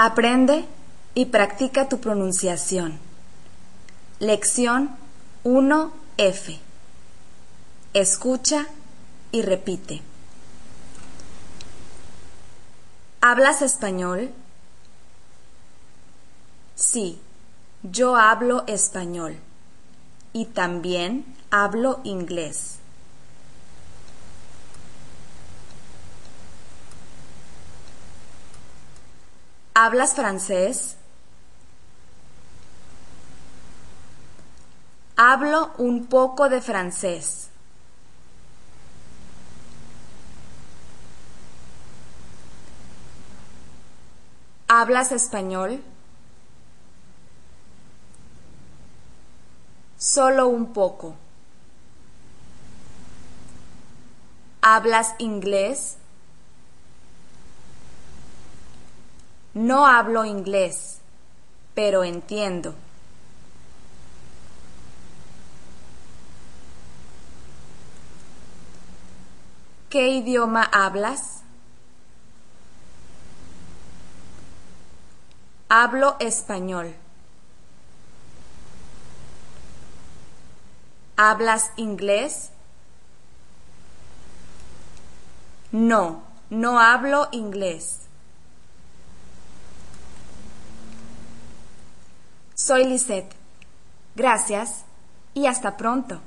Aprende y practica tu pronunciación. Lección 1F. Escucha y repite. ¿Hablas español? Sí, yo hablo español y también hablo inglés. ¿Hablas francés? Hablo un poco de francés. ¿Hablas español? Solo un poco. ¿Hablas inglés? No hablo inglés, pero entiendo. ¿Qué idioma hablas? Hablo español. ¿Hablas inglés? No, no hablo inglés. Soy Lisette. Gracias y hasta pronto.